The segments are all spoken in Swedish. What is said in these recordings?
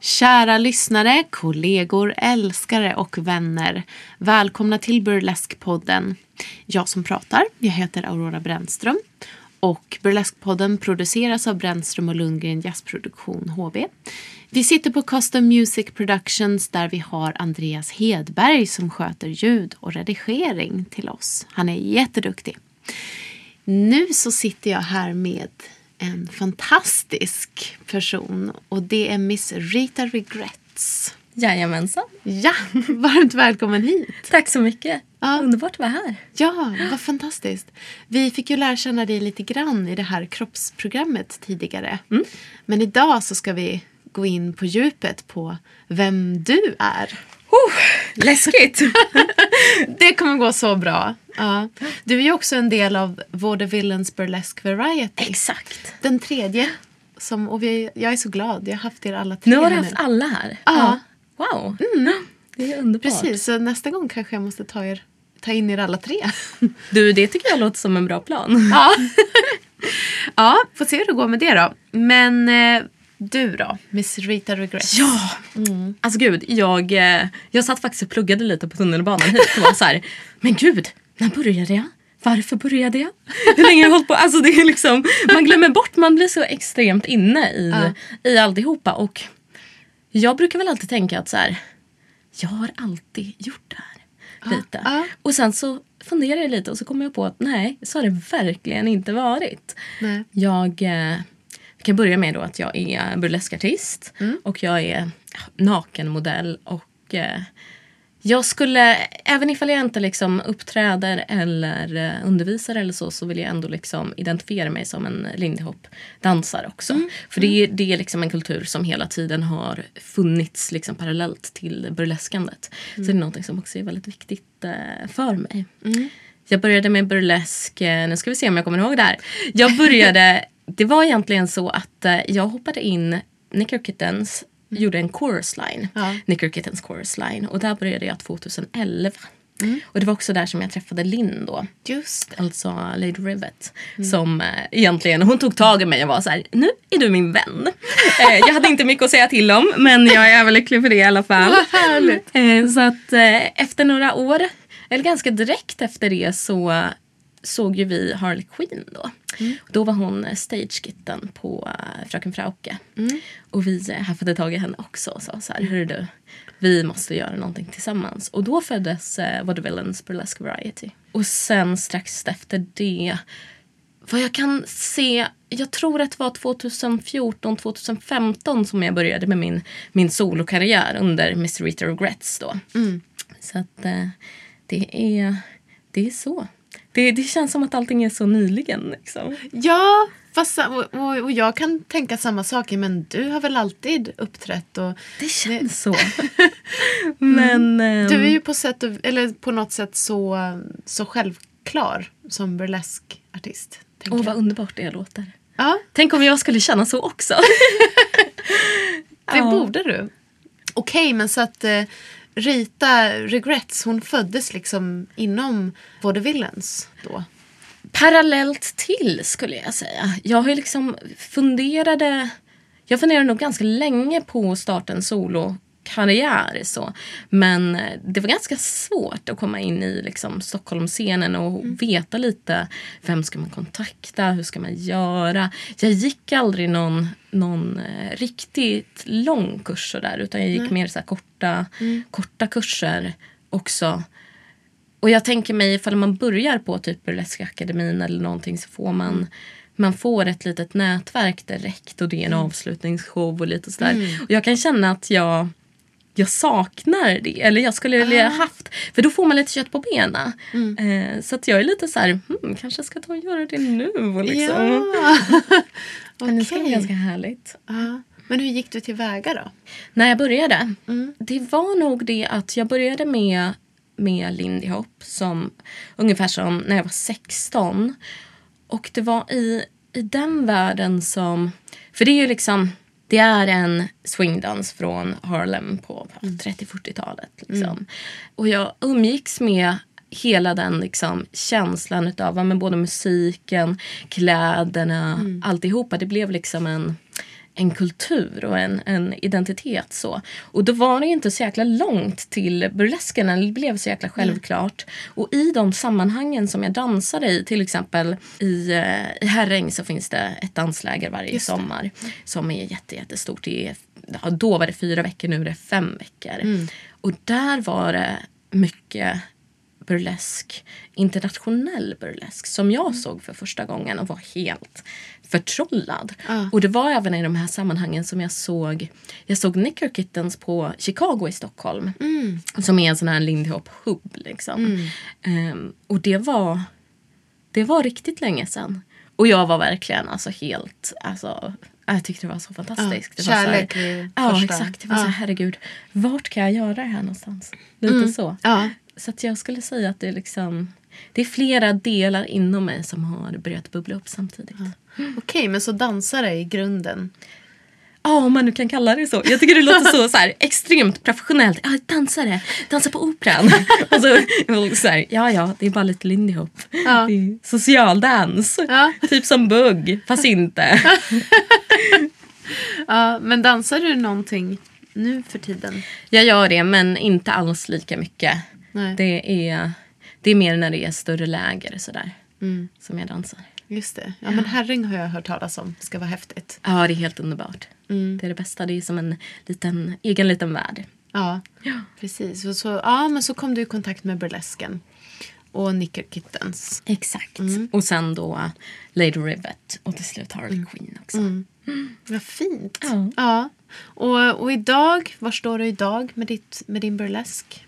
Kära lyssnare, kollegor, älskare och vänner. Välkomna till Burlesque-podden. Jag som pratar, jag heter Aurora Brännström. Och Burlesque-podden produceras av Brännström och Lundgren Jazzproduktion HB. Vi sitter på Custom Music Productions där vi har Andreas Hedberg som sköter ljud och redigering till oss. Han är jätteduktig. Nu så sitter jag här med en fantastisk person och det är Miss Rita Regrets. Jajamensan. Ja, varmt välkommen hit. Tack så mycket. Ja. Underbart att vara här. Ja, vad fantastiskt. Vi fick ju lära känna dig lite grann i det här kroppsprogrammet tidigare. Men idag så ska vi gå in på djupet på vem du är. Läskigt. Det kommer gå så bra. Ja. Du är ju också en del av Vaudevillens Burlesque Variety. Exakt. Den tredje. Som, och vi, jag är så glad. Jag har haft er alla tre Nu har du haft alla här. Ja. Wow. Det är underbart. Precis, så nästa gång kanske jag måste ta, er, ta in er alla tre. Du, det tycker jag låter som en bra plan. Ja. ja, får se hur det går med det då. Men eh, du då, Miss Rita Regrets? Ja! Alltså gud, jag, eh, jag satt faktiskt och pluggade lite på tunnelbanan hit och var så här, men gud, när började jag? Varför började jag? Hur länge har jag hållit på? Alltså det är liksom, man glömmer bort, man blir så extremt inne i, i alltihopa. Och jag brukar väl alltid tänka att så här, jag har alltid gjort det här. Lite. ja. Och sen så funderar jag lite och så kommer jag på att nej, så har det verkligen inte varit. Nej. Jag eh, kan börja med då att jag är burleskartist och jag är nakenmodell och eh, jag skulle, även ifall jag inte liksom uppträder eller eh, undervisar eller så, så vill jag ändå liksom identifiera mig som en lindy hop-dansare också. För det är, det är liksom en kultur som hela tiden har funnits liksom parallellt till burleskandet. Så det är någonting som också är väldigt viktigt eh, för mig. Jag började med burlesk, eh, nu ska vi se om jag kommer ihåg det här. Jag började, det var egentligen så att eh, jag hoppade in, Nicker Kittens gjorde en chorus line, Ja. Nicker Kittens chorus line och där började jag 2011. Och det var också där som jag träffade Linn då. Just det. Alltså Lady Rivet. Som eh, egentligen, hon tog tag i mig och var så här, nu är du min vän. eh, jag hade inte mycket att säga till om men jag är överlycklig för det i alla fall. Eh, så att eh, efter några år, eller ganska direkt efter det så såg ju vi Harley Quinn då. Då var hon eh, stagekitten på uh, Fröken Frauke. Och vi eh, haffade tag i henne också och sa så här, hörru du, vi måste göra någonting tillsammans. Och då föddes uh, Vaudevillens Burlesque Variety. Och sen strax efter det vad jag kan se, jag tror att det var 2014, 2015 som jag började med min, min solokarriär under Mr. Rita Regrets då. Så att eh, det är, det är så. Det, det känns som att allting är så nyligen. Liksom. Ja, fast, och, och, jag kan tänka samma saker men du har väl alltid uppträtt och Det känns så. Men... ehm, du är ju på, sätt eller på något sätt så, så självklar som burleskartist. Åh, vad underbart det låter. Ja, Tänk om jag skulle känna så också. det Ja. borde du. Okej, men så att eh, Rita Regrets, hon föddes liksom inom Vaudevillens då? Parallellt till skulle jag säga. Jag har ju liksom funderade... Jag funderade nog ganska länge på att starta en solo karriär. Så. Men eh, det var ganska svårt att komma in i liksom, Stockholmsscenen och veta lite vem ska man kontakta, hur ska man göra. Jag gick aldrig någon, någon eh, riktigt lång kurs så där, utan jag gick mer så korta, korta kurser också. Och jag tänker mig ifall man börjar på typ Burleskaakademin eller någonting så får man man får ett litet nätverk direkt och det är en avslutningsshow och lite sådär. Och jag kan känna att jag, jag saknar det. Eller jag skulle vilja haft. För då får man lite kött på benen. Eh, så att jag är lite så här, hmm, kanske ska ta och göra det nu. och Liksom. Ja. Men det ska bli ganska härligt. Ja. Men hur gick du tillväga då? När jag började, det var nog det att jag började med, med Lindy Hop som ungefär som när jag var 16. Och det var i, i den världen som, för det är ju liksom, det är en swingdans från Harlem på 30-40-talet. Liksom. Och jag umgicks med hela den liksom, känslan utav men både musiken, kläderna, alltihopa. Det blev liksom en, en kultur och en, en identitet. så. Och då var det inte så jäkla långt till burlesken. Det blev så jäkla självklart. Och i de sammanhangen som jag dansade i, till exempel i, eh, i Herräng så finns det ett dansläger varje sommar som är jätte, jättestort. Det är, då var det fyra veckor, nu är det fem veckor. Och där var det mycket burlesk, internationell burlesk som jag såg för första gången och var helt förtrollad. Ja. Och det var även i de här sammanhangen som jag såg jag såg Knicker Kittens på Chicago i Stockholm. Som är en sån här Lindy Hop hubb liksom. Ehm, och det var det var riktigt länge sedan. Och jag var verkligen alltså helt, alltså jag tyckte det var så fantastiskt. Ja, det var så här- kärlek Ja, första- exakt. Det var så ja. här, herregud, vart kan jag göra det här någonstans? Lite så. Ja. Så att jag skulle säga att det är liksom det är flera delar inom mig som har börjat bubbla upp samtidigt. Ja, Okej, men så dansare i grunden. om man nu kan kalla det så. Jag tycker det låter så, så här, extremt professionellt. Ja, dansare, dansa på operan. och så, och så här, ja, ja, det är bara lite Lindy Hop. Ja. Socialdans. Ja. Typ som bugg, fast inte. Ja, men dansar du någonting nu för tiden? Jag gör det, men inte alls lika mycket. Nej. Det är, det är mer när det är större läger sådär, som jag dansar. Just det. Ja, men Herräng har jag hört talas om. ska vara häftigt. Ja, det är helt underbart. Det är det bästa. Det är som en liten, egen liten värld. Ja, precis. Och så, ja, men så kom du i kontakt med burlesken och Knicker Kittens. Exakt. Och sen då Lady Rivet och till slut Harley Quinn också. Vad fint. Ja. Ja. Och, och idag, var står du idag med, ditt, med din burlesk?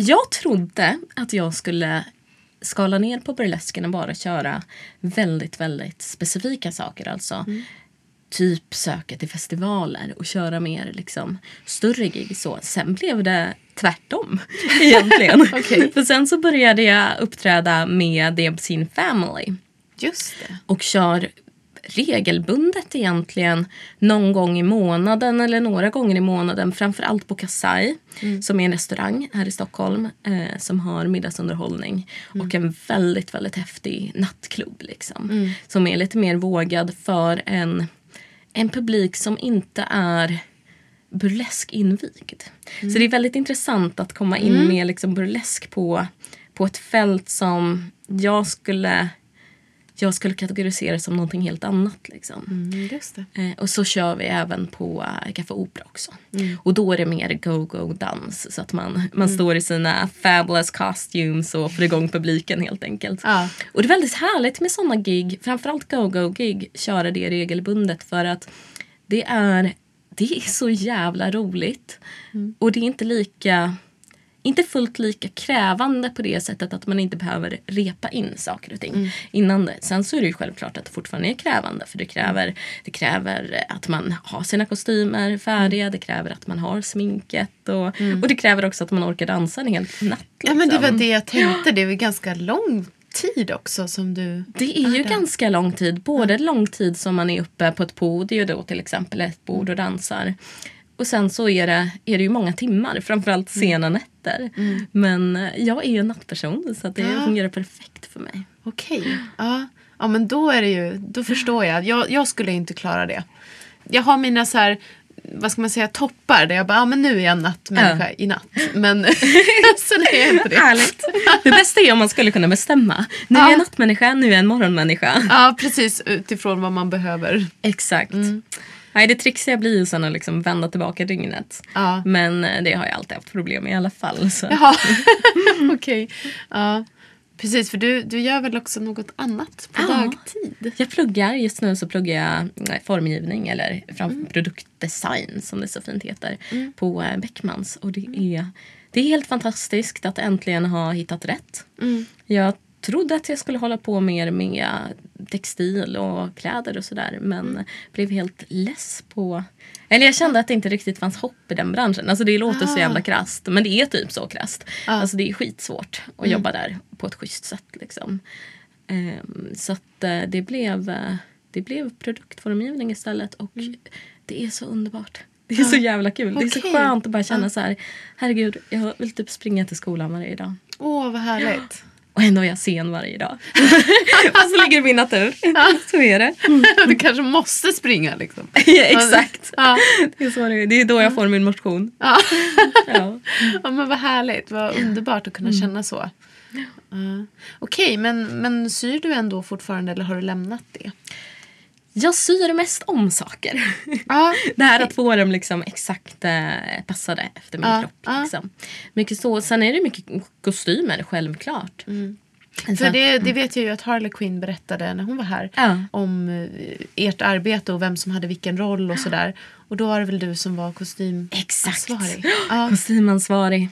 Jag trodde att jag skulle skala ner på burlesken och bara köra väldigt, väldigt specifika saker. Alltså typ söka till festivaler och köra mer liksom större gig. Så. Sen blev det tvärtom egentligen. Okej. För sen så började jag uppträda med The Obscene Family Just det. och kör regelbundet egentligen någon gång i månaden eller några gånger i månaden. Framförallt på Kasai som är en restaurang här i Stockholm eh, som har middagsunderhållning och en väldigt, väldigt häftig nattklubb liksom. Som är lite mer vågad för en, en publik som inte är burlesk invigd. Så det är väldigt intressant att komma in med liksom burlesk på, på ett fält som jag skulle jag skulle kategorisera som någonting helt annat. Liksom. Mm, just det. Eh, och så kör vi även på äh, Café Opera också. Och då är det mer go-go-dans. Så att man, man står i sina fabulous costumes och får igång publiken helt enkelt. Ja. Och det är väldigt härligt med sådana gig, framförallt go-go-gig, köra det regelbundet för att det är, det är så jävla roligt. Och det är inte lika inte fullt lika krävande på det sättet att man inte behöver repa in saker och ting innan det. Sen så är det ju självklart att det fortfarande är krävande för det kräver, det kräver att man har sina kostymer färdiga, det kräver att man har sminket och, och det kräver också att man orkar dansa en hel natt. Ja, men det var liksom. det jag tänkte. Det är väl ganska lång tid också som du... Det är ju ganska lång tid. Både lång tid som man är uppe på ett podium då till exempel ett bord och dansar. Och sen så är det, är det ju många timmar, framförallt sena nätter. Men eh, jag är ju en nattperson så det Ja. fungerar perfekt för mig. Okej. Ja. ja, men då är det ju... Då förstår jag. jag. Jag skulle inte klara det. Jag har mina så här vad ska man säga, toppar där jag bara, ah, men nu är jag nattmänniska Ja. i natt. Men sen är jag inte det. Härligt. Det bästa är om man skulle kunna bestämma. Nu är Ja. jag en nattmänniska, nu är jag en morgonmänniska. Ja, precis utifrån vad man behöver. Exakt. Nej, det trixiga blir ju sen att liksom vända tillbaka dygnet. Ja. Men eh, det har jag alltid haft problem med i alla fall. Så. Jaha, okej. Ja. Precis, för du, du gör väl också något annat på Ja. dagtid? Jag pluggar, just nu så pluggar jag eh, formgivning eller fram produktdesign som det så fint heter på eh, Beckmans. Och det är, det är helt fantastiskt att äntligen ha hittat rätt. Jag trodde att jag skulle hålla på mer med textil och kläder och sådär men blev helt less på eller jag kände att det inte riktigt fanns hopp i den branschen. Alltså det låter så jävla krasst men det är typ så krasst. Alltså det är skitsvårt att jobba där på ett schysst sätt liksom. Ehm, så att eh, det blev, eh, det blev produktformgivning istället och det är så underbart. Det är så jävla kul. Det är så skönt att bara känna så här, herregud jag vill typ springa till skolan varje dag. Åh, vad härligt. Och ändå är jag sen varje dag. Fast så ligger det i min natur. Så är det. du kanske måste springa liksom. Ja, exakt. Ja. Det är, så det, är. det är då jag får min motion. Ja. Ja. ja, men vad härligt. Vad underbart att kunna känna så. Ja. Okej, men, men syr du ändå fortfarande eller har du lämnat det? Jag syr mest om saker. Ja. Det här att få dem liksom exakt eh, passade efter min Ja, kropp. ja. Liksom. Mycket så. Sen är det mycket kostymer, självklart. Alltså, För det, det vet jag ju att Harley Quinn berättade när hon var här. Ja. Om eh, ert arbete och vem som hade vilken roll och sådär. Och då var det väl du som var Exakt. kostymansvarig. Ja. Kostymansvarig.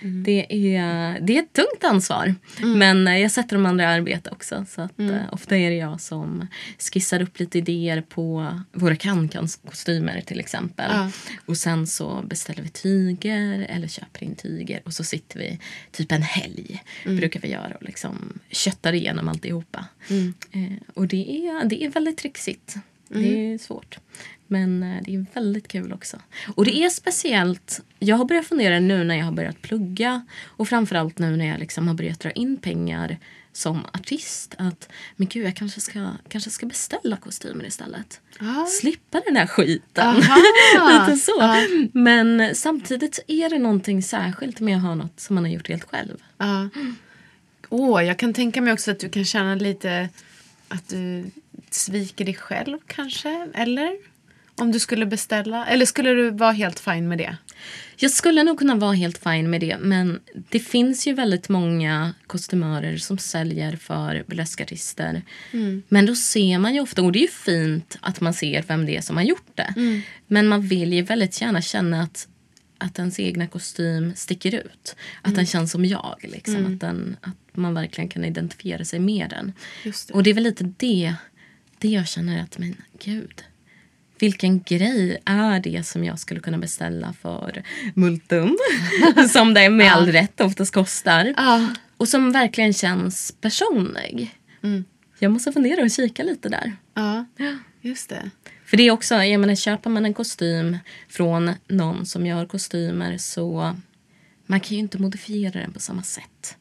Det, är, det är ett tungt ansvar. Men eh, jag sätter de andra i arbete också. Så att, eh, ofta är det jag som skissar upp lite idéer på våra kan-kostymer till exempel. Ja. Och sen så beställer vi tyger eller köper in tyger. Och så sitter vi typ en helg. Brukar vi göra och liksom köttar igenom alltihopa. Eh, och det är, det är väldigt trixigt. Det är svårt. Men eh, det är väldigt kul också. Och det är speciellt. Jag har börjat fundera nu när jag har börjat plugga och framförallt nu när jag liksom har börjat dra in pengar som artist. Att men gud, jag kanske ska, kanske ska beställa kostymer istället. Ja. Slippa den där skiten. Aha. Lite så. Men samtidigt är det någonting särskilt med att ha något som man har gjort helt själv. Ja. Åh, jag kan tänka mig också att du kan känna lite att du sviker dig själv kanske, eller? Om du skulle beställa, eller skulle du vara helt fin med det? Jag skulle nog kunna vara helt fin med det men det finns ju väldigt många kostymörer som säljer för burleskartister. Men då ser man ju ofta, och det är ju fint att man ser vem det är som har gjort det. Men man vill ju väldigt gärna känna att, att ens egna kostym sticker ut. Att den känns som jag. Liksom. Att, den, att man verkligen kan identifiera sig med den. Det. Och det är väl lite det, det jag känner att, men gud vilken grej är det som jag skulle kunna beställa för multum? som det med all rätt oftast kostar. Och som verkligen känns personlig. Jag måste fundera och kika lite där. Ja, just det. För det är också, jag menar köper man en kostym från någon som gör kostymer så man kan ju inte modifiera den på samma sätt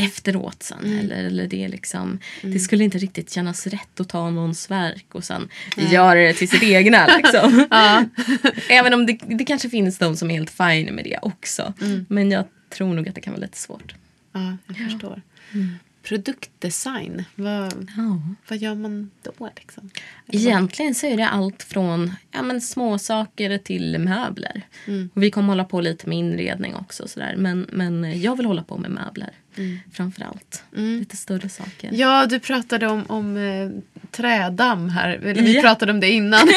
efteråt sen. Eller, eller det, är liksom, det skulle inte riktigt kännas rätt att ta någons verk och sen göra det till sitt egna. Liksom. Även om det, det kanske finns de som är helt fine med det också. Men jag tror nog att det kan vara lite svårt. Ja, jag förstår. Produktdesign, vad, Ja. vad gör man då? Liksom? Egentligen så är det allt från ja, men små saker till möbler. Och vi kommer hålla på lite med inredning också. Sådär. Men, men jag vill hålla på med möbler framför allt. Lite större saker. Ja, du pratade om, om eh, trädamm här. Eller vi Ja. pratade om det innan.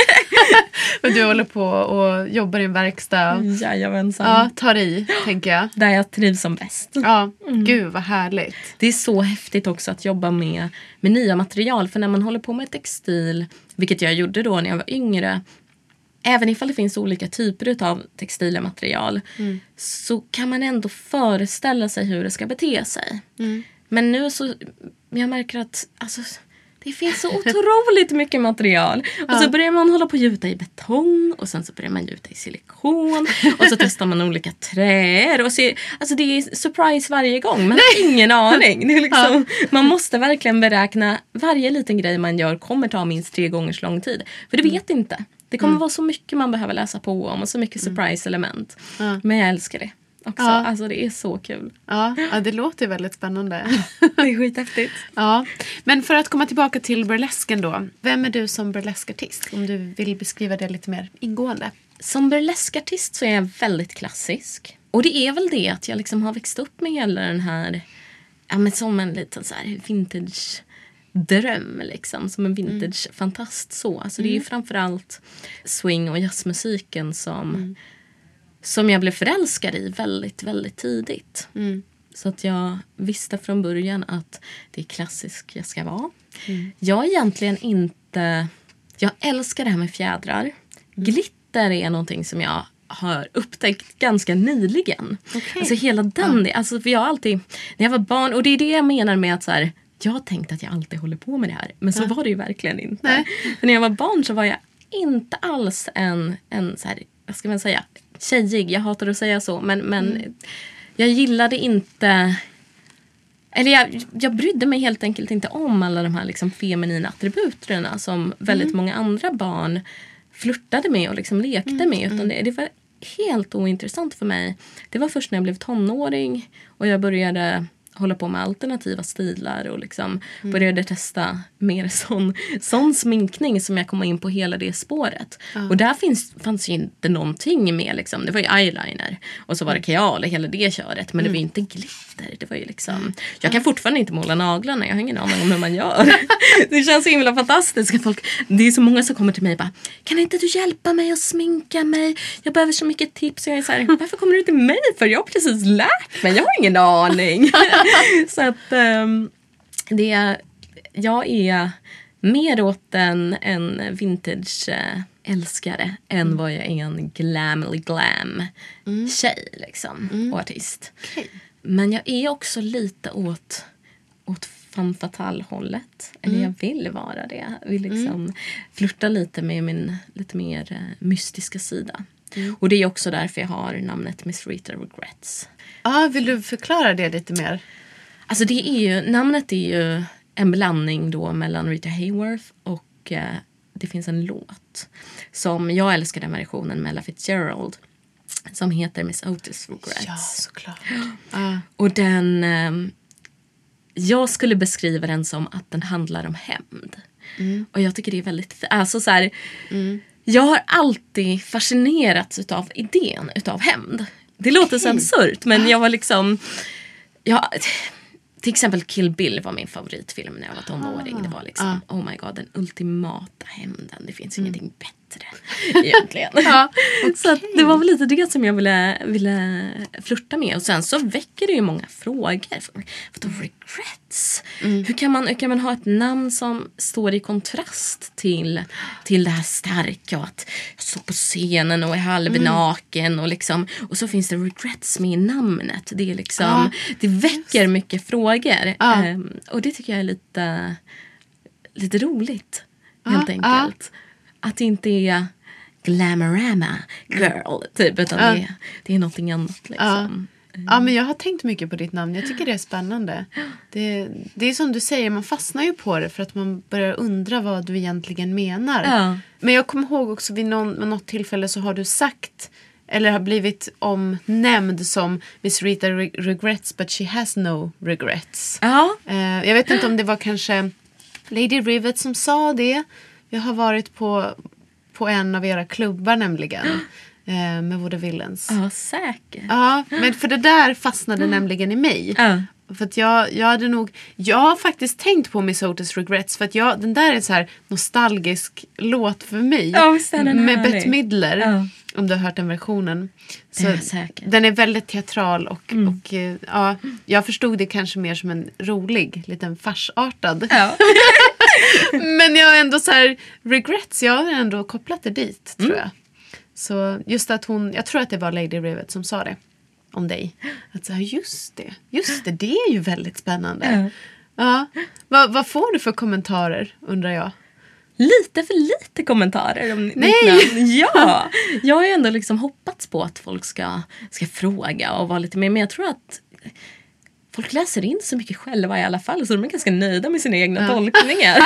och du håller på och jobbar i en verkstad. Jajamensan. Ja, tar i, tänker jag. Där jag trivs som bäst. Ja, gud vad härligt. Det är så häftigt också att jobba med, med nya material. För när man håller på med textil, vilket jag gjorde då när jag var yngre. Även ifall det finns olika typer av textila material så kan man ändå föreställa sig hur det ska bete sig. Men nu så, jag märker att alltså, det finns så otroligt mycket material. Och så börjar man hålla på att gjuta i betong och sen så börjar man gjuta i silikon. Och så testar man olika träer. Och så, alltså det är surprise varje gång. Man har ingen aning. Det är liksom, Man måste verkligen beräkna varje liten grej man gör kommer ta minst tre gånger så lång tid. För det vet inte. Det kommer vara så mycket man behöver läsa på om och så mycket surprise-element. Men jag älskar det också. Ja. Alltså det är så kul. Ja, ja, det låter väldigt spännande. Det är skithäftigt. ja. Men för att komma tillbaka till burlesken då. Vem är du som burleskartist? Om du vill beskriva det lite mer ingående. Som burleskartist så är jag väldigt klassisk. Och det är väl det att jag liksom har växt upp med hela den här, ja men som en liten så här vintage dröm liksom. Som en vintage fantast så. Alltså det är ju framförallt swing och jazzmusiken som, som jag blev förälskad i väldigt, väldigt tidigt. Så att jag visste från början att det är klassisk jag ska vara. Jag är egentligen inte... Jag älskar det här med fjädrar. Glitter är någonting som jag har upptäckt ganska nyligen. Alltså hela den ja. alltså för jag alltid, när jag var barn, och det är det jag menar med att så här, jag har tänkt att jag alltid håller på med det här. Men så var det ju verkligen inte. Nej. För när jag var barn så var jag inte alls en, en så här, vad ska man säga, tjejig. Jag hatar att säga så. Men, men jag gillade inte eller jag, jag brydde mig helt enkelt inte om alla de här liksom feminina attributerna som väldigt många andra barn flörtade med och liksom lekte med. Utan det, det var helt ointressant för mig. Det var först när jag blev tonåring och jag började hålla på med alternativa stilar och liksom började testa mer sån, sån sminkning som jag kom in på hela det spåret. Och där finns, fanns ju inte någonting med liksom. Det var ju eyeliner och så var det kajal och hela det köret. Men det var ju inte glitter. Det var ju liksom, jag kan fortfarande inte måla naglarna. Jag har ingen aning om hur man gör. det känns så himla fantastiskt. Folk, det är så många som kommer till mig och bara Kan inte du hjälpa mig att sminka mig? Jag behöver så mycket tips. Och jag är så här, varför kommer du till mig för? Jag har precis lärt mig. Jag har ingen aning. så att um, det är, jag är mer åt en, en vintage älskare än vad jag är en glamly glam tjej liksom, och artist. Men jag är också lite åt, åt femme fatale hållet. Eller jag vill vara det. Jag vill liksom flirta lite med min lite mer eh, mystiska sida. Och det är också därför jag har namnet Miss Rita Regrets. Ja, vill du förklara det lite mer? Alltså det är ju, namnet är ju en blandning då mellan Rita Hayworth och eh, det finns en låt som jag älskar den versionen med Ella Fitzgerald som heter Miss Otis Regrets. Ja, såklart. Ja. Och den... ehm, jag skulle beskriva den som att den handlar om hämnd. Och jag tycker det är väldigt... Alltså så här, Jag har alltid fascinerats utav idén utav hämnd. Det låter så absurt men jag var liksom... Jag, till exempel Kill Bill var min favoritfilm när jag var tonåring. Det var liksom, oh my god, den ultimata hämnden. Det finns ingenting bättre egentligen. Så att det var väl lite det som jag ville, ville flirta med. Och sen så väcker det ju många frågor. Vadå regrets? Hur, kan man, hur kan man ha ett namn som står i kontrast till, till det här starka och att jag står på scenen och är halvnaken och liksom och så finns det regrets med i namnet. Det är liksom, det väcker mycket frågor. Ehm, och det tycker jag är lite, lite roligt helt enkelt. Att det inte är glamorama girl typ utan det, är, det är någonting annat liksom. Ja, men jag har tänkt mycket på ditt namn. Jag tycker det är spännande. Det, det är som du säger, man fastnar ju på det för att man börjar undra vad du egentligen menar. Ja. Men jag kommer ihåg också vid någon, vid något tillfälle så har du sagt eller har blivit omnämnd som Miss Rita re- regrets but she has no regrets. Ja. Eh, jag vet inte om det var kanske Lady Rivet som sa det. Jag har varit på, på en av era klubbar nämligen. Eh, med Vaudevillens. Ja, säkert. Ja, men för det där fastnade nämligen i mig. Ja. För att jag, jag hade nog, jag har faktiskt tänkt på Miss Otis Regrets för att jag, den där är en så här nostalgisk låt för mig. Ja, visst är den med härlig. Bette Midler. Ja. Om du har hört den versionen. Så jag säkert. Mm. Den är väldigt teatral och, och eh, ja, jag förstod det kanske mer som en rolig, liten farsartad. Ja. Men jag har ändå så här, regrets, jag har ändå kopplat det dit Mm. tror jag. Så just att hon, jag tror att det var Lady Rivet som sa det om dig. Att så här, just det, just det, det är ju väldigt spännande. Ja. Vad, vad får du för kommentarer undrar jag? Lite för lite kommentarer om mitt Nej. namn. Ja, jag har ju ändå liksom hoppats på att folk ska, ska fråga och vara lite mer. Men jag tror att folk läser in så mycket själva i alla fall så de är ganska nöjda med sina egna tolkningar.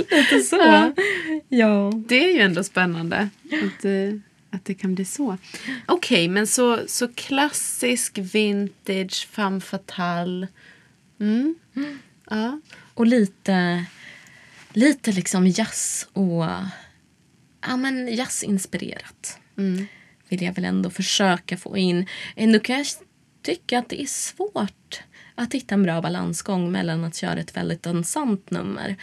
Lite så. Ja. Ja. Det är ju ändå spännande att, eh, att det kan bli så. Okej, men så, så klassisk vintage femme fatale. Mm. Ja. Och lite, lite liksom jazz och ja, men jazzinspirerat. Vill jag väl ändå försöka få in. Ändå kan jag tycka att det är svårt att hitta en bra balansgång mellan att köra ett väldigt dansant nummer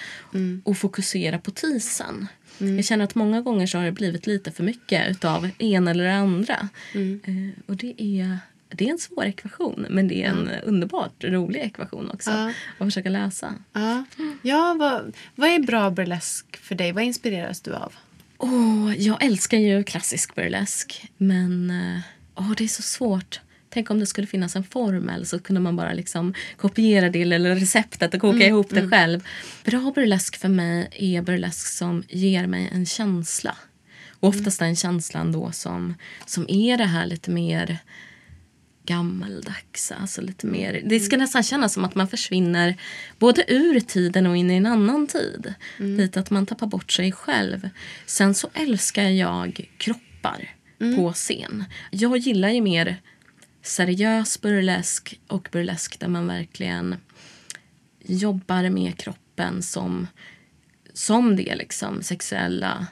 och fokusera på tisen. Jag känner att många gånger så har det blivit lite för mycket utav en eller det andra. Eh, och det är, det är en svår ekvation men det är en underbart rolig ekvation också Ja. att försöka läsa. Ja, ja vad, vad är bra burlesk för dig? Vad inspireras du av? Åh, jag älskar ju klassisk burlesk, men åh, det är så svårt. Tänk om det skulle finnas en formel så kunde man bara liksom kopiera det eller receptet och koka ihop det själv. Bra burlesk för mig är burlesk som ger mig en känsla. Och oftast den känslan då som, som är det här lite mer gammaldags. Alltså lite mer, det ska nästan kännas som att man försvinner både ur tiden och in i en annan tid. Lite att man tappar bort sig själv. Sen så älskar jag kroppar på scen. Jag gillar ju mer seriös burlesk och burlesk där man verkligen jobbar med kroppen som, som det liksom sexuella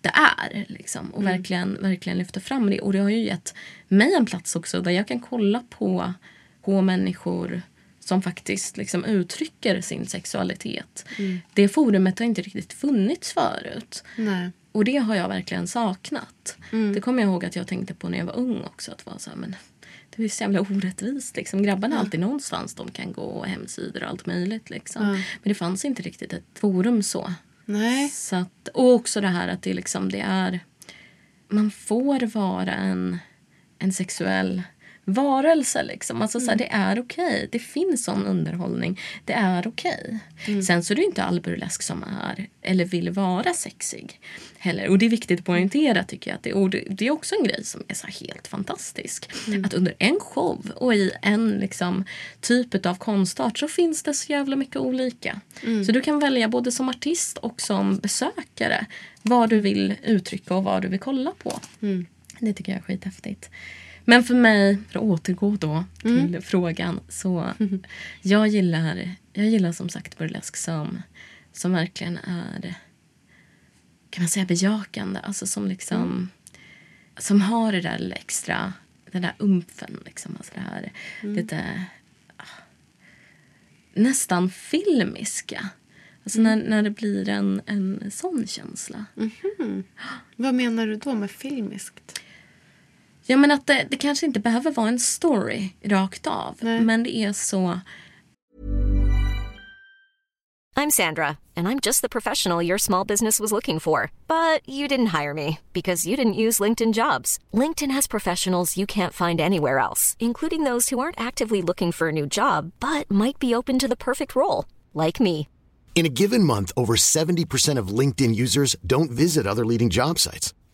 det är. Liksom, och verkligen, verkligen lyfta fram det. Och det har ju gett mig en plats också där jag kan kolla på, på människor som faktiskt liksom uttrycker sin sexualitet. Det forumet har inte riktigt funnits förut. Nej. Och det har jag verkligen saknat. Det kommer jag ihåg att jag tänkte på när jag var ung också. Att vara så här, men det är så jävla orättvist. Liksom. Grabbarna har alltid någonstans de kan gå och hemsidor och allt möjligt. Liksom. Men det fanns inte riktigt ett forum så. Nej. Så att, och också det här att det, liksom, det är... Man får vara en, en sexuell varelse. Liksom. Alltså, så här, det är okej. Det finns sån underhållning. Det är okej. Sen så är det inte all burlesk som är eller vill vara sexig. Heller. Och det är viktigt att poängtera tycker jag. Att det, och det, är också en grej som är så helt fantastisk. Att under en show och i en liksom, typ av konstart så finns det så jävla mycket olika. Så du kan välja både som artist och som besökare vad du vill uttrycka och vad du vill kolla på. Det tycker jag är skithäftigt. Men för mig, för att återgå då till frågan, så jag gillar, jag gillar som sagt burlesk som, som verkligen är kan man säga bejakande, alltså som liksom som har det där lilla extra, den där umfen liksom, alltså det här. Lite ah, nästan filmiska. Alltså när, när det blir en, en sån känsla. Vad menar du då med filmiskt? Ja, men att det, det kanske inte behöver vara en story rakt av. Men det är så... I'm Sandra, and I'm just the professional your small business was looking for. But you didn't hire me because you didn't use LinkedIn jobs. LinkedIn has professionals you can't find anywhere else, including those who aren't actively looking for a new job but might be open to the perfect role, like me. In a given month, over 70% of LinkedIn users don't visit other leading job sites.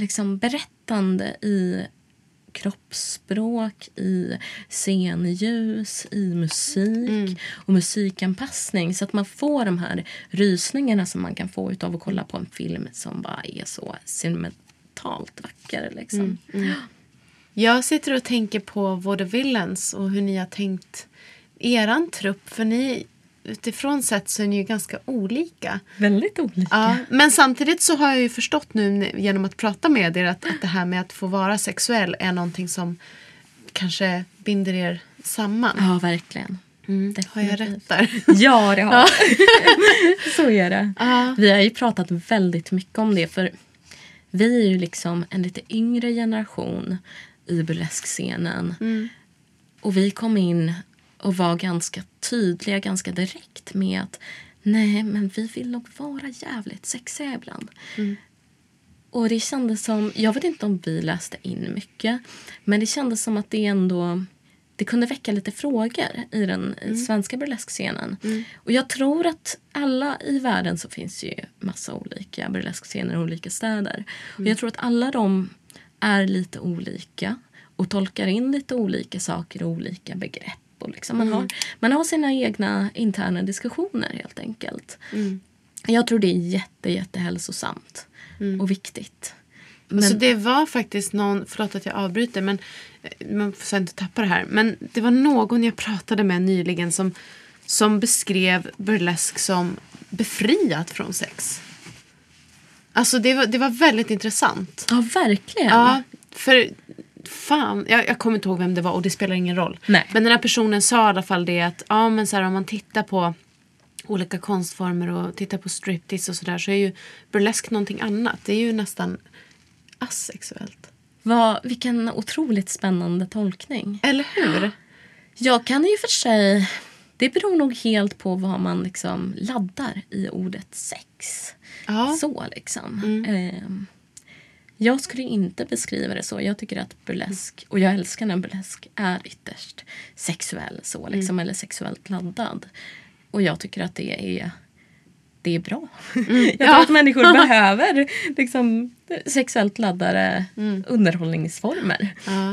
Liksom berättande i kroppsspråk, i scenljus, i musik och musikanpassning. Så att man får de här rysningarna som man kan få av att kolla på en film som bara är så sentimentalt vacker. Liksom. Jag sitter och tänker på Vaudevillens och hur ni har tänkt eran trupp. För ni, utifrån sett så är ni ju ganska olika. Väldigt olika. Ja, men samtidigt så har jag ju förstått nu genom att prata med er att, att det här med att få vara sexuell är någonting som kanske binder er samman. Ja, verkligen. Mm. Har jag rätt där? Ja, det har Så är det. Ja. Vi har ju pratat väldigt mycket om det. För vi är ju liksom en lite yngre generation i burleskscenen. Och vi kom in och var ganska tydliga ganska direkt med att nej, men vi vill nog vara jävligt sexiga ibland. Och det kändes som, jag vet inte om vi läste in mycket, men det kändes som att det ändå det kunde väcka lite frågor i den i svenska burleskscenen. Och jag tror att alla i världen så finns ju massa olika burleskscener i olika städer. Och jag tror att alla de är lite olika och tolkar in lite olika saker och olika begrepp. Och liksom man, har, man har sina egna interna diskussioner helt enkelt. Jag tror det är jätte, jättehälsosamt och viktigt. Men, Så det var faktiskt någon, förlåt att jag avbryter men eh, man får inte tappa det här. Men det var någon jag pratade med nyligen som, som beskrev burlesk som befriat från sex. Alltså det var, det var väldigt intressant. ja, verkligen. Ja, för fan, jag, jag kommer inte ihåg vem det var och det spelar ingen roll. Nej. Men den här personen sa i alla fall det att ja, men så här, om man tittar på olika konstformer och tittar på striptease och sådär så är ju burlesk någonting annat. Det är ju nästan asexuellt. Vad, vilken otroligt spännande tolkning. Eller hur? Jag kan och för sig... Det beror nog helt på vad man liksom laddar i ordet sex. Ja. Så liksom. Ehm, jag skulle inte beskriva det så. Jag tycker att burlesk, och jag älskar när burlesk är ytterst sexuell så liksom, eller sexuellt laddad. Och jag tycker att det är det är bra. jag tror Ja. att människor behöver liksom, sexuellt laddade underhållningsformer.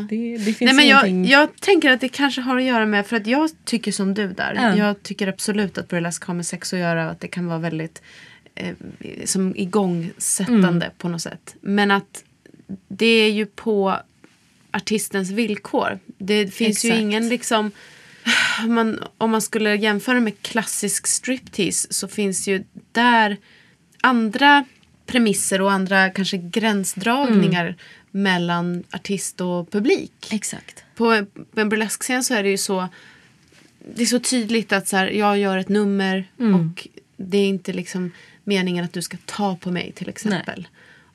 Det, det finns Nej, men jag, ingenting... jag tänker att det kanske har att göra med, för att jag tycker som du där. Ja. Jag tycker absolut att burlesk har med sex att göra och att det kan vara väldigt eh, som igångsättande Mm. på något sätt. Men att det är ju på artistens villkor. Det finns ju Exakt. ingen liksom om man, om man skulle jämföra med klassisk striptease så finns ju där andra premisser och andra kanske gränsdragningar Mm. mellan artist och publik. Exakt. På på en burleskscen så är det ju så det är så tydligt att så här, jag gör ett nummer Mm. och det är inte liksom meningen att du ska ta på mig till exempel.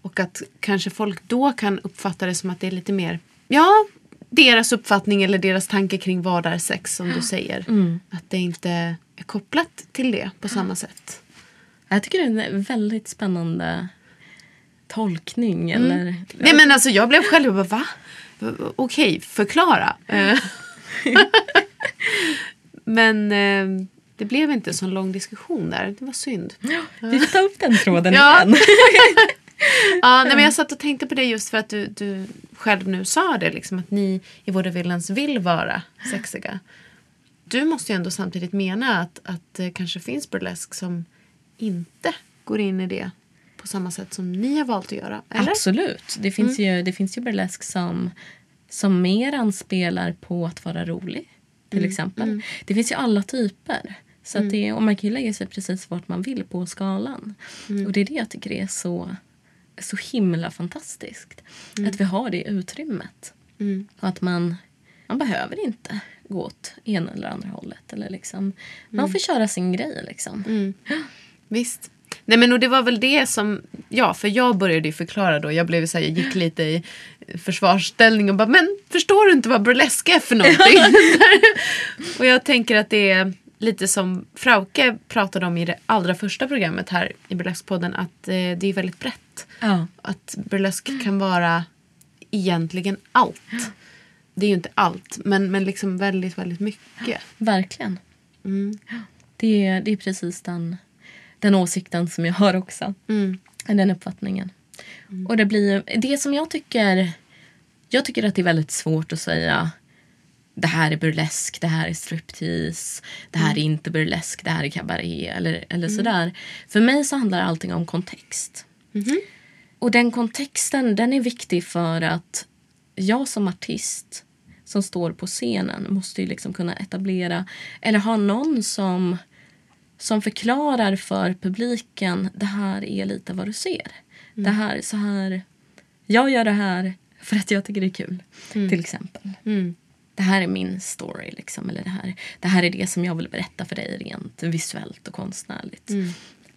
Och att kanske folk då kan uppfatta det som att det är lite mer, ja, deras uppfattning eller deras tanke kring vad är sex som du säger. Mm. Att det inte är kopplat till det på samma sätt. Jag tycker det är en väldigt spännande tolkning. Eller, Nej men alltså jag blev själv bara va? Okej, förklara. Eh, men eh, det blev inte en sån lång diskussion där. Det var synd. Vi får ta upp den tråden Ja. igen. Ja, nej, men jag satt och tänkte på det just för att du, du själv nu sa det. Liksom, att ni i Vårdavillans vill vara sexiga. Du måste ju ändå samtidigt mena att, att det kanske finns burlesk som inte går in i det på samma sätt som ni har valt att göra. Eller? Absolut. Det finns, ju, det finns ju burlesk som, som mer anspelar på att vara rolig. Till exempel. Det finns ju alla typer. Så att det, och man kan ju lägga sig precis vart man vill på skalan. Och det är det jag tycker är så, så himla fantastiskt. Att vi har det utrymmet. Och att man, man behöver inte gå åt ena eller andra hållet. Eller liksom, Man får köra sin grej. Liksom. Visst. Nej men och det var väl det som, ja för jag började ju förklara då, jag blev så här, jag gick lite i försvarsställning och bara men förstår du inte vad burlesk är för någonting? och jag tänker att det är lite som Frauke pratade om i det allra första programmet här i Burleskpodden att eh, det är väldigt brett. Ja. Att burlesk kan vara egentligen allt. Det är ju inte allt men, men liksom väldigt väldigt mycket. Verkligen. Det, är, det är precis den, den åsikten som jag har också. Den uppfattningen. Och det blir det som jag tycker Jag tycker att det är väldigt svårt att säga det här är burlesk, det här är striptease, det här är inte burlesk, det här är cabaret eller, eller sådär. För mig så handlar allting om kontext. Och den kontexten den är viktig för att jag som artist som står på scenen måste ju liksom kunna etablera eller ha någon som, som förklarar för publiken det här är lite vad du ser. Det här, så här, jag gör det här för att jag tycker det är kul. Till exempel. Det här är min story. Liksom, eller det, här, det här är det som jag vill berätta för dig rent visuellt och konstnärligt.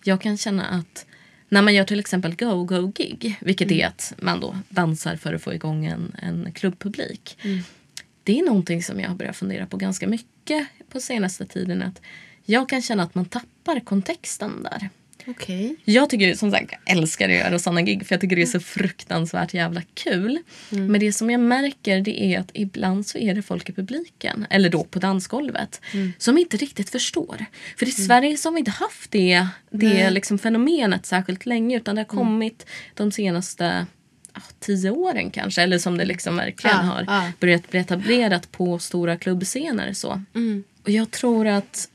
Jag kan känna att när man gör till exempel go-go-gig, vilket är att man då dansar för att få igång en, en klubbpublik. Det är någonting som jag har börjat fundera på ganska mycket på senaste tiden. Att jag kan känna att man tappar kontexten där. Okej. Jag tycker som sagt jag älskar att göra sådana gig för jag tycker det är så fruktansvärt jävla kul. Men det som jag märker det är att ibland så är det folk i publiken, eller då på dansgolvet, som inte riktigt förstår. För i Sverige så har vi inte haft det, det liksom fenomenet särskilt länge utan det har kommit de senaste ja, tio åren kanske. Eller som det liksom verkligen Ja, har ja. börjat bli etablerat på stora klubbscener. Så. Och jag tror att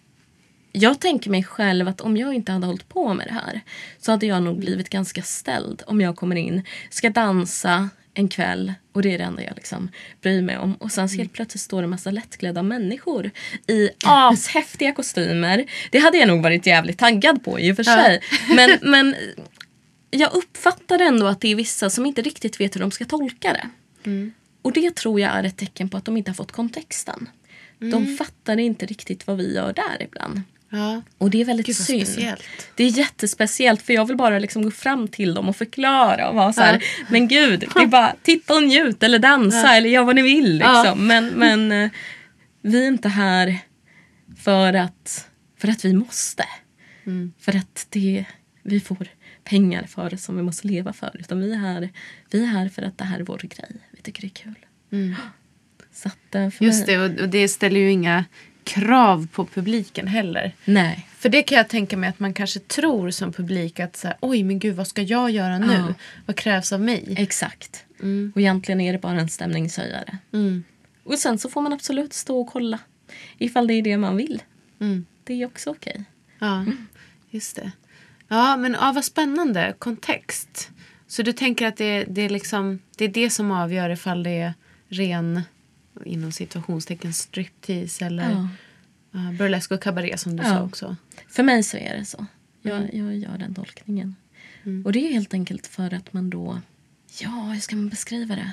jag tänker mig själv att om jag inte hade hållit på med det här så hade jag nog blivit ganska ställd om jag kommer in, ska dansa en kväll och det är det enda jag liksom bryr mig om. Och sen så helt plötsligt står det en massa lättklädda människor i ashäftiga kostymer. Det hade jag nog varit jävligt taggad på i och för sig. Men, men jag uppfattar ändå att det är vissa som inte riktigt vet hur de ska tolka det. Och det tror jag är ett tecken på att de inte har fått kontexten. De fattar inte riktigt vad vi gör där ibland. Ja. Och det är väldigt Gud, synd. speciellt. Det är jättespeciellt för jag vill bara liksom gå fram till dem och förklara och vara så här, men gud, det är bara titta och njut eller dansa eller gör vad ni vill liksom. Ja. Men, men eh, vi är inte här för att, för att vi måste. Mm. För att det, vi får pengar för som vi måste leva för. Utan vi är, här, vi är här för att det här är vår grej. Vi tycker det är kul. Så att, eh, Mm. Just mig, det, och och det ställer ju inga krav på publiken heller. Nej. För det kan jag tänka mig att man kanske tror som publik att så här, oj men gud vad ska jag göra nu? Ja. Vad krävs av mig? Exakt. Och egentligen är det bara en stämningshöjare. Och sen så får man absolut stå och kolla. Ifall det är det man vill. Det är också okej. Ja, just det. Ja, men ja, vad spännande. Kontext. Så du tänker att det, det, är liksom, det är det som avgör ifall det är ren, inom situationstecken, striptease eller Ja. ja, burlesk och cabaret som du Ja. sa också. För mig så är det så. Jag, jag gör den tolkningen. Och det är helt enkelt för att man då... Ja, hur ska man beskriva det?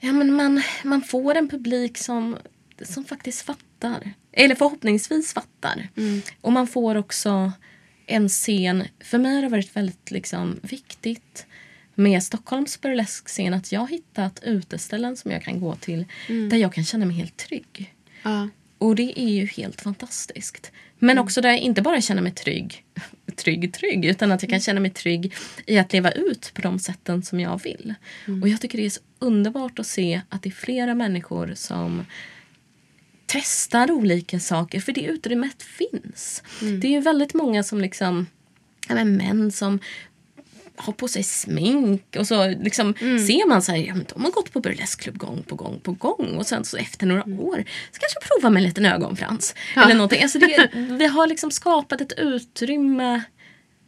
Ja, men man, man får en publik som, som faktiskt fattar. Eller förhoppningsvis fattar. Och man får också en scen. För mig har det varit väldigt liksom, viktigt med Stockholms burleskscen att jag har hittat uteställen som jag kan gå till där jag kan känna mig helt trygg. Ja. Och det är ju helt fantastiskt. Men också där jag inte bara känner mig trygg, trygg, trygg, utan att jag kan känna mig trygg i att leva ut på de sätten som jag vill. Och jag tycker det är så underbart att se att det är flera människor som testar olika saker, för det utrymmet finns. Det är ju väldigt många som liksom, men män som har på sig smink och så liksom ser man så här, ja, de har gått på burleskklubb gång på gång på gång och sen så efter några år så kanske jag provar med en liten ögonfrans. Eller någonting. Alltså det, vi har liksom skapat ett utrymme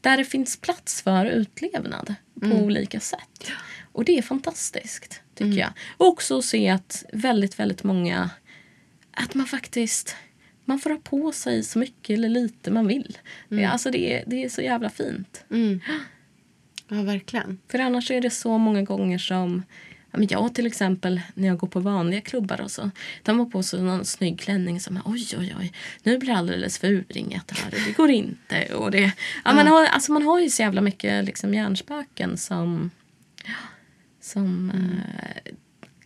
där det finns plats för utlevnad på olika sätt. Och det är fantastiskt tycker jag. Och också att se att väldigt, väldigt många att man faktiskt man får ha på sig så mycket eller lite man vill. Det, alltså det, är, det är så jävla fint. Ja, verkligen. För annars är det så många gånger som ja, men jag till exempel när jag går på vanliga klubbar och så. De har på sig någon snygg klänning som oj oj oj nu blir det alldeles för urringat här och det går inte. Och det, ja, Man, har, alltså, man har ju så jävla mycket liksom, hjärnspöken som, som eh,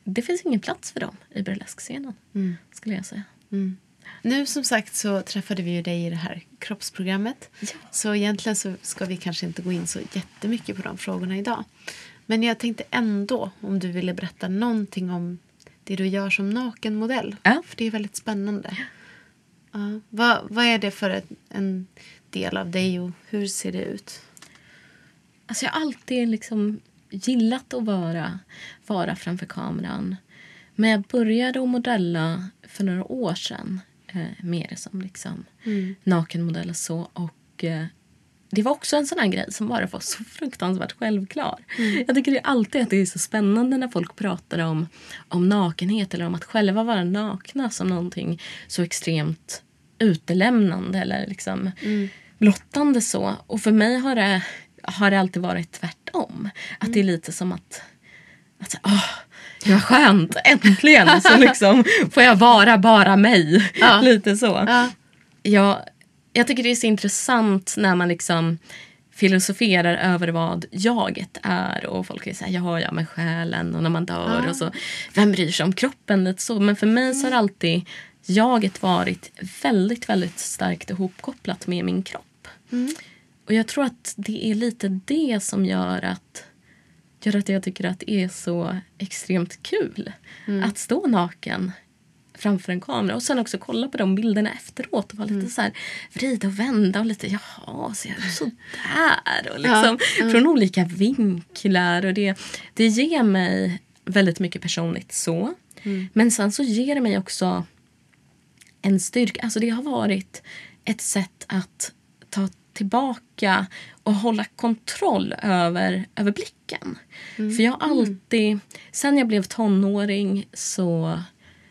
det finns ingen plats för dem i burleskscenen skulle jag säga. Nu som sagt så träffade vi ju dig i det här kroppsprogrammet. Så egentligen så ska vi kanske inte gå in så jättemycket på de frågorna idag. Men jag tänkte ändå om du ville berätta någonting om det du gör som nakenmodell. Ja. För det är väldigt spännande. Ja. Vad, vad är det för ett, en del av dig och hur ser det ut? Alltså jag har alltid liksom gillat att vara, vara framför kameran. Men jag började att modella för några år sedan. Eh, mer som liksom nakenmodell och så. Och eh, det var också en sån här grej som bara var så fruktansvärt självklar. Jag tycker det alltid att det är så spännande när folk pratar om, om nakenhet eller om att själva vara nakna som någonting så extremt utelämnande eller liksom blottande så. Och för mig har det, har det alltid varit tvärtom. Att det är lite som att, att så, åh, det var skönt, äntligen så liksom får jag vara bara mig. Ja. lite så. Ja. Jag, jag tycker det är så intressant när man liksom filosoferar över vad jaget är och folk är såhär, ja, ja, men själen och när man dör och så. Vem bryr sig om kroppen? Lite så. Men för mig så har alltid jaget varit väldigt, väldigt starkt ihopkopplat med min kropp. Och jag tror att det är lite det som gör att gör att jag tycker att det är så extremt kul att stå naken framför en kamera och sen också kolla på de bilderna efteråt och vara lite så här vrida och vända och lite jaha, ser jag så där? Och liksom från olika vinklar och det, det ger mig väldigt mycket personligt så. Men sen så ger det mig också en styrka. Alltså det har varit ett sätt att ta tillbaka och hålla kontroll över, över blicken. För jag har alltid, sen jag blev tonåring så,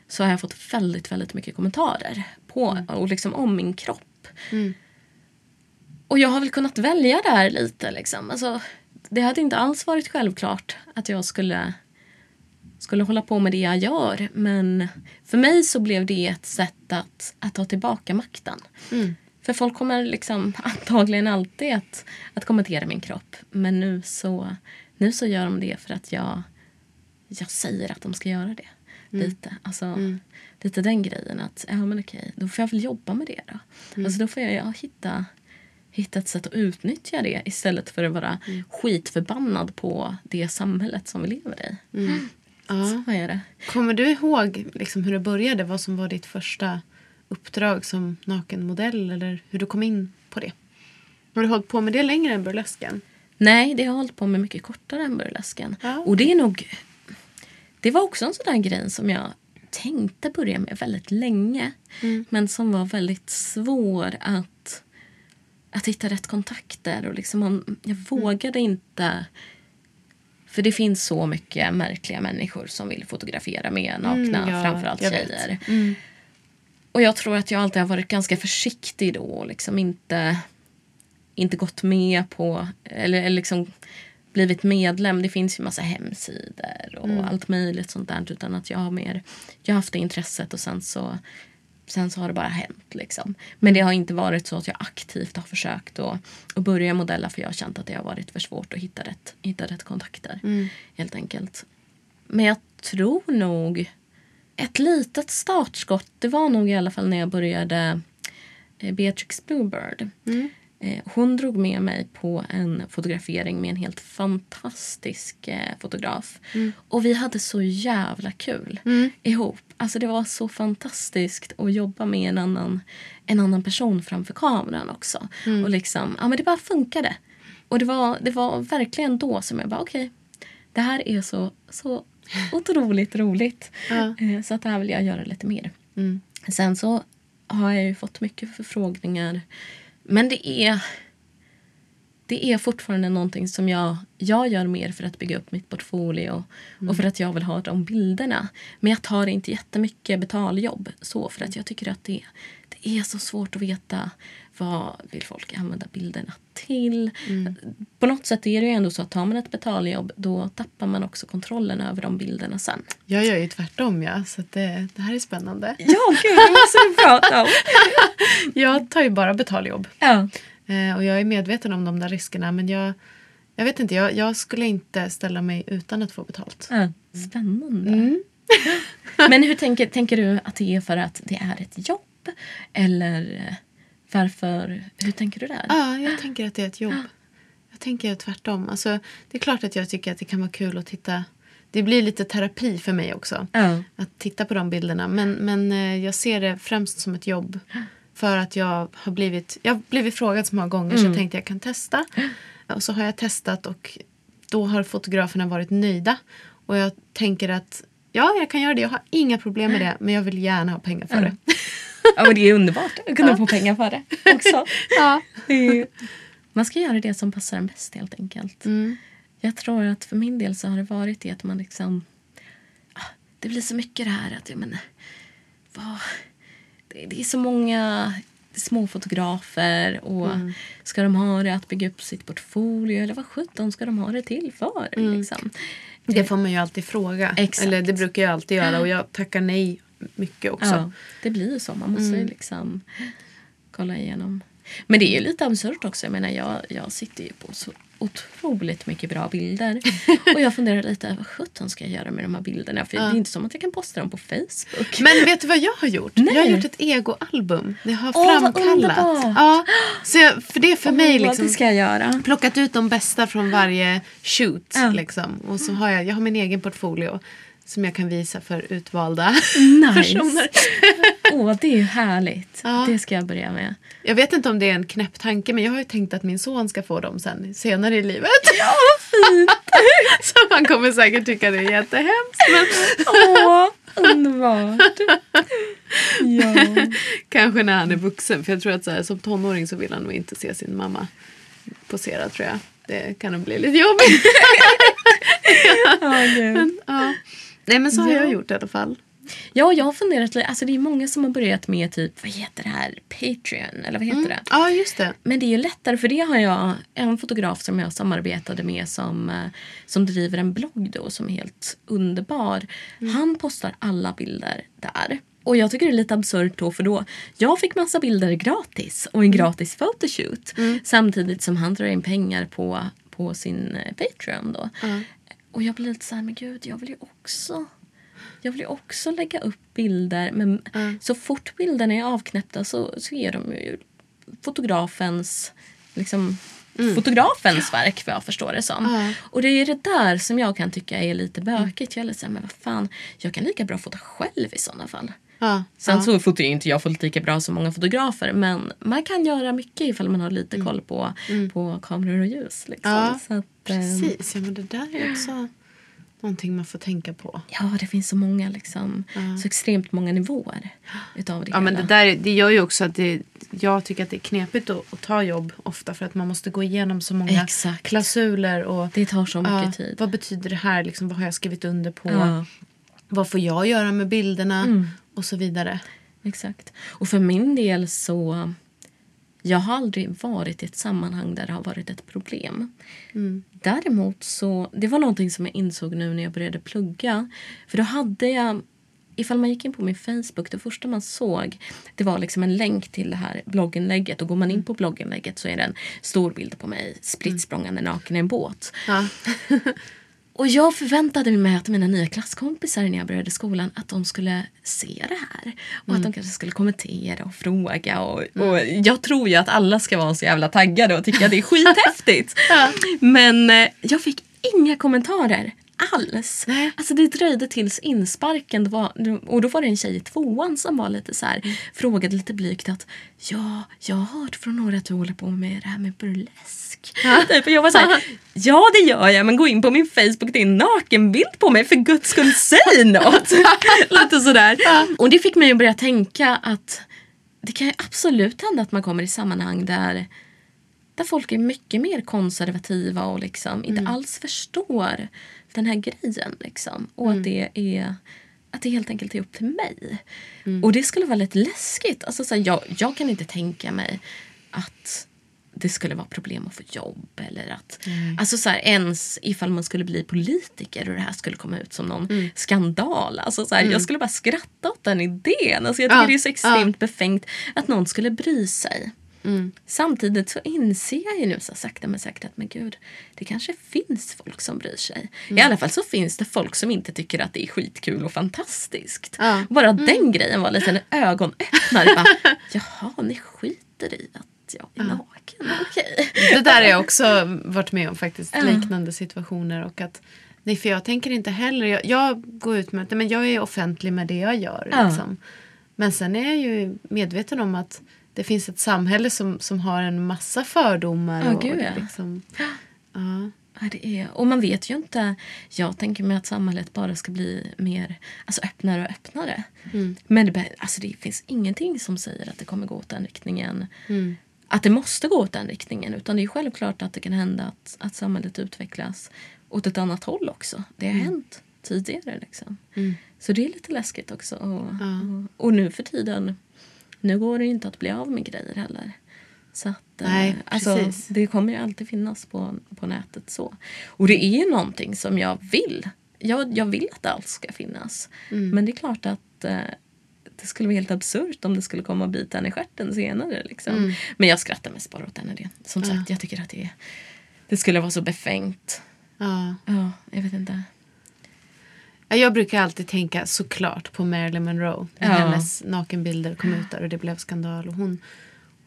så har jag fått väldigt, väldigt mycket kommentarer på och liksom om min kropp. Och jag har väl kunnat välja där lite. Liksom. Alltså, det hade inte alls varit självklart att jag skulle skulle hålla på med det jag gör. Men för mig så blev det ett sätt att, att ta tillbaka makten. För folk kommer liksom antagligen alltid att, att kommentera min kropp. Men nu så, nu så gör de det för att jag, jag säger att de ska göra det. Lite. Alltså, lite den grejen att ja, men okej, då får jag väl jobba med det då. Alltså, då får jag ja, hitta, hitta ett sätt att utnyttja det istället för att vara skitförbannad på det samhället som vi lever i. Ja. Så är det. Kommer du ihåg liksom hur det började? Vad som var ditt första uppdrag som nakenmodell? Eller hur du kom in på det? Har du hållit på med det längre än burlesken? Nej, det har jag hållit på med mycket kortare än burlesken. Ja. Och det är nog... Det var också en sån där grej som jag tänkte börja med väldigt länge. Men som var väldigt svår att, att hitta rätt kontakter. Och liksom man, jag vågade inte... För det finns så mycket märkliga människor som vill fotografera med nakna, Mm, ja, framförallt jag vet. Och jag tror att jag alltid har varit ganska försiktig då och liksom inte, inte gått med på eller, eller liksom blivit medlem. Det finns ju massa hemsidor och allt möjligt sånt där. Utan att jag har mer, jag har haft det intresset och sen så, sen så har det bara hänt. Liksom. Men det har inte varit så att jag aktivt har försökt att, att börja modella för jag har känt att det har varit för svårt att hitta rätt, hitta rätt kontakter. Helt enkelt. Men jag tror nog ett litet startskott, det var nog i alla fall när jag började eh, Beatrix Bluebird. Eh, Hon drog med mig på en fotografering med en helt fantastisk eh, fotograf. Och vi hade så jävla kul ihop. Alltså det var så fantastiskt att jobba med en annan, en annan person framför kameran också. Och liksom, ja men det bara funkade. Och det var, det var verkligen då som jag bara okej, det här är så, så otroligt roligt. Eh, Så att det här vill jag göra lite mer. Sen så har jag ju fått mycket förfrågningar. Men det är, det är fortfarande någonting som jag, jag gör mer för att bygga upp mitt portfolio och för att jag vill ha de bilderna. Men jag tar inte jättemycket betaljobb så för att jag tycker att det, det är så svårt att veta vad vill folk använda bilderna till. På något sätt är det ju ändå så att tar man ett betaljobb då tappar man också kontrollen över de bilderna sen. Jag gör ju tvärtom, ja. Så det, det här är spännande. Ja, gud, det måste du prata om. Jag tar ju bara betaljobb. Ja. Eh, och jag är medveten om de där riskerna. Men jag, jag vet inte, jag, jag skulle inte ställa mig utan att få betalt. Ja, spännande. Men hur tänker, tänker du att det är för att det är ett jobb? Eller eh, varför? Hur tänker du där? Ja, jag tänker att det är ett jobb. Jag tänker tvärtom. Alltså, det är klart att jag tycker att det kan vara kul att titta. Det blir lite terapi för mig också. Ja. Att titta på de bilderna. Men, men eh, jag ser det främst som ett jobb. För att jag har blivit, jag har blivit frågad så många gånger så jag tänkte jag kan testa. Och så har jag testat och då har fotograferna varit nöjda. Och jag tänker att ja, jag kan göra det. Jag har inga problem med det. Men jag vill gärna ha pengar för det. Ja, men det är underbart att kunna få pengar för det också. Ja. Man ska göra det som passar en bäst helt enkelt. Jag tror att för min del så har det varit det att man liksom... ah, Det blir så mycket det här att, jag menar, vad, det, det är så många små fotografer och ska de ha det att bygga upp sitt portfolio eller vad sjutton ska de ha det till för? Liksom? Det får man ju alltid fråga. Exakt. Eller det brukar jag alltid göra. Och jag tackar nej mycket också. Ja, det blir ju så. Man måste ju liksom kolla igenom. Men det är ju lite absurt också. Jag menar, jag, jag sitter ju på så otroligt mycket bra bilder. Och jag funderar lite, vad sjutton ska jag göra med de här bilderna? För det är inte som att jag kan posta dem på Facebook. Men vet du vad jag har gjort? Nej. Jag har gjort ett egoalbum. Det har vad framkallat. ja, så jag, för det är för mig Åh, liksom. Det ska jag göra. plockat ut de bästa från varje shoot. Ja. Liksom. Och så har jag, jag har min egen portfolio som jag kan visa för utvalda Nice. personer. Åh, det är ju härligt. Ja. Det ska jag börja med. Jag vet inte om det är en knäpp tanke men jag har ju tänkt att min son ska få dem sen senare i livet. Ja, fint! så han kommer säkert tycka det är jättehemskt. Men Åh, underbart. Ja. kanske när han är vuxen. För jag tror att så här, som tonåring så vill han nog inte se sin mamma posera tror jag. Det kan nog bli lite jobbigt. Ja. Men, ja. Nej men så har Ja. jag gjort i alla fall. Ja, jag har funderat lite. Alltså det är många som har börjat med typ, vad heter det här? Patreon, eller vad heter det? Ja just det. Men det är ju lättare för det har jag en fotograf som jag samarbetade med som, eh, som driver en blogg då som är helt underbar. Han postar alla bilder där. Och jag tycker det är lite absurt då för då jag fick massa bilder gratis och en gratis photoshoot samtidigt som han drar in pengar på, på sin eh, Patreon då. Och jag blir lite så här, men gud jag vill ju också jag vill också lägga upp bilder men så fort bilderna är avknäppta så, så är de ju fotografens liksom, fotografens verk vad jag förstår det som. Och det är det där som jag kan tycka är lite bökigt. Jag är lite så här, men vad fan, jag kan lika bra fota själv i sådana fall. Ja. Sen ja. så fotar inte jag fullt lika bra som många fotografer men man kan göra mycket ifall man har lite koll på, på kameror och ljus. Liksom. Ja, så att, Precis, ja, men det där är också någonting man får tänka på. Ja, det finns så många liksom, så extremt många nivåer utav det Ja, men det, hela. där, det gör ju också att det, jag tycker att det är knepigt att, att ta jobb ofta för att man måste gå igenom så många Exakt. klausuler. Och, Det tar så mycket ja, tid. Vad betyder det här? Liksom, vad har jag skrivit under på? Ja. Vad får jag göra med bilderna? Mm. Och så vidare. Exakt. Och för min del så... Jag har aldrig varit i ett sammanhang där det har varit ett problem. Däremot så... Det var någonting som jag insåg nu när jag började plugga. För då hade jag... Ifall man gick in på min Facebook, det första man såg det var liksom en länk till det här blogginlägget. Och går man in på blogginlägget så är det en stor bild på mig spritt språngande naken i en båt. Ja. Och jag förväntade mig att mina nya klasskompisar när jag började skolan att de skulle se det här. Och att de kanske skulle kommentera och fråga. Och, och jag tror ju att alla ska vara så jävla taggade och tycka att det är skithäftigt. Men eh, jag fick inga kommentarer alls. Alltså det dröjde tills insparken. Var, och då var det en tjej i tvåan som var lite så här, frågade lite blygt att ja, jag har hört från några att du håller på med det här med burlesk. Typ, och jag var så här, ja det gör jag men gå in på min Facebook, det är en nakenbild på mig för guds skull säg något. lite sådär. Och det fick mig att börja tänka att det kan ju absolut hända att man kommer i sammanhang där där folk är mycket mer konservativa och liksom inte alls förstår den här grejen. Liksom. Och att det är att det helt enkelt är upp till mig. Och det skulle vara lite läskigt. Alltså, så här, jag, jag kan inte tänka mig att det skulle vara problem att få jobb. Eller att, alltså så här, ens ifall man skulle bli politiker och det här skulle komma ut som någon skandal. Alltså så här, Jag skulle bara skratta åt den idén. Alltså jag tycker Ja, det är så extremt befängt att någon skulle bry sig. Samtidigt så inser jag ju nu så sakta men säkert att men gud, det kanske finns folk som bryr sig. I alla fall så finns det folk som inte tycker att det är skitkul och fantastiskt. Ja. Bara den grejen var lite en ögonöppnare. Bara, Jaha, ni skiter i att jag är naken. Okej. Det där har jag också varit med om faktiskt. Liknande situationer. Och att, nej, för jag tänker inte heller. Jag, jag går ut med att men jag är offentlig med det jag gör. Ja. Liksom. Men sen är jag ju medveten om att det finns ett samhälle som, som har en massa fördomar. Ja, och, gud, ja. liksom, ja. Ja, det är, och man vet ju inte. Jag tänker mig att samhället bara ska bli mer alltså öppnare och öppnare. Men det, alltså det finns ingenting som säger att det kommer gå åt den riktningen. Att det måste gå åt den riktningen. Utan det är självklart att det kan hända att, att samhället utvecklas åt ett annat håll också. Det har hänt tidigare. Liksom. Så det är lite läskigt också. Och, och, och nu för tiden, nu går det ju inte att bli av med grejer heller. Så att, eh, Nej, alltså, det kommer ju alltid finnas på, på nätet. så. Och det är ju någonting som jag vill. Jag, jag vill att allt ska finnas. Mm. Men det är klart att eh, det skulle vara helt absurt om det skulle komma och bita en i stjärten senare. Liksom. Mm. Men jag skrattar mest bara åt den idén. Som sagt, jag tycker att det, det skulle vara så befängt. Ja. Ja, jag vet inte. Ja, Jag brukar alltid tänka såklart på Marilyn Monroe. När Ja. hennes nakenbilder kom ut där och det blev skandal. Och hon,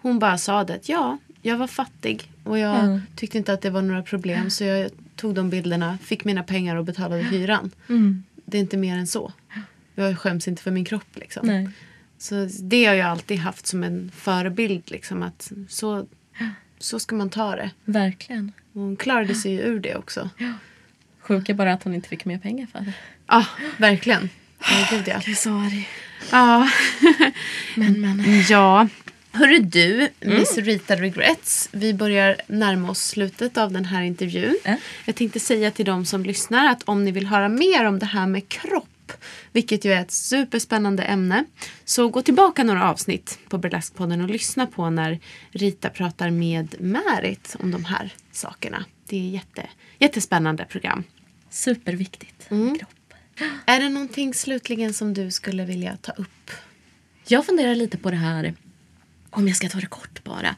hon bara sa det att ja, jag var fattig och jag Ja. tyckte inte att det var några problem. Så jag tog de bilderna, fick mina pengar och betalade hyran. Mm. Det är inte mer än så. Jag skäms inte för min kropp. Liksom. Nej. Så det har jag alltid haft som en förebild. Liksom, att så, så ska man ta det. Verkligen. Och hon klarade sig ju ur det också. Sjuka bara att hon inte fick mer pengar för det. Ja, verkligen. Ja, gud ja. Jag är så arg. Ja. Men, men. Ja. Hörru du, Miss Rita Regrets. Vi börjar närma oss slutet av den här intervjun. Ja. Jag tänkte säga till de som lyssnar att om ni vill höra mer om det här med kropp, vilket ju är ett superspännande ämne, så gå tillbaka några avsnitt på Burlesque-podden och lyssna på när Rita pratar med Märit om de här sakerna. Det är jätte, jättespännande program. Superviktigt. Kropp. Är det någonting slutligen som du skulle vilja ta upp? Jag funderar lite på det här, om jag ska ta det kort bara.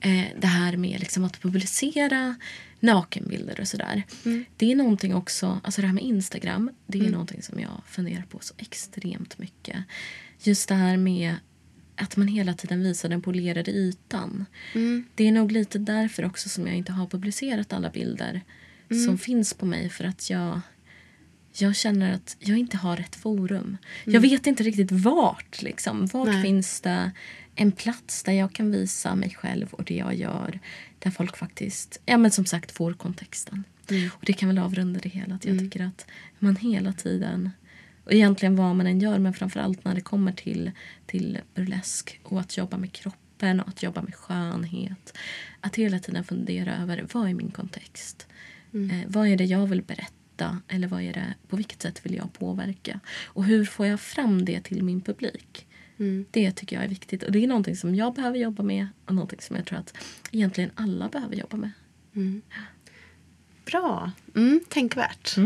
Eh, det här med liksom att publicera nakenbilder och sådär. Det är någonting också, alltså det här med Instagram, det är någonting som jag funderar på så extremt mycket. Just det här med att man hela tiden visar den polerade ytan. Det är nog lite därför också som jag inte har publicerat alla bilder som finns på mig. För att jag, jag känner att jag inte har rätt forum. Jag vet inte riktigt vart. Liksom. Vart Nej. finns det en plats där jag kan visa mig själv och det jag gör. Där folk faktiskt, ja men som sagt, får kontexten. Och det kan väl avrunda det hela. Att jag tycker att man hela tiden, och egentligen vad man än gör, men framförallt när det kommer till, till burlesk och att jobba med kroppen och att jobba med skönhet. Att hela tiden fundera över vad är min kontext? Eh, vad är det jag vill berätta? Eller vad är det, på vilket sätt vill jag påverka? Och hur får jag fram det till min publik? Det tycker jag är viktigt. Och det är någonting som jag behöver jobba med och någonting som jag tror att egentligen alla behöver jobba med. Bra. Mm, tänkvärt.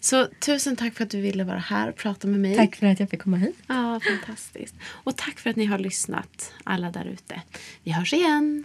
Så tusen tack för att du ville vara här och prata med mig. Tack för att jag fick komma hit. Ja, fantastiskt. Och tack för att ni har lyssnat, alla där ute. Vi hörs igen.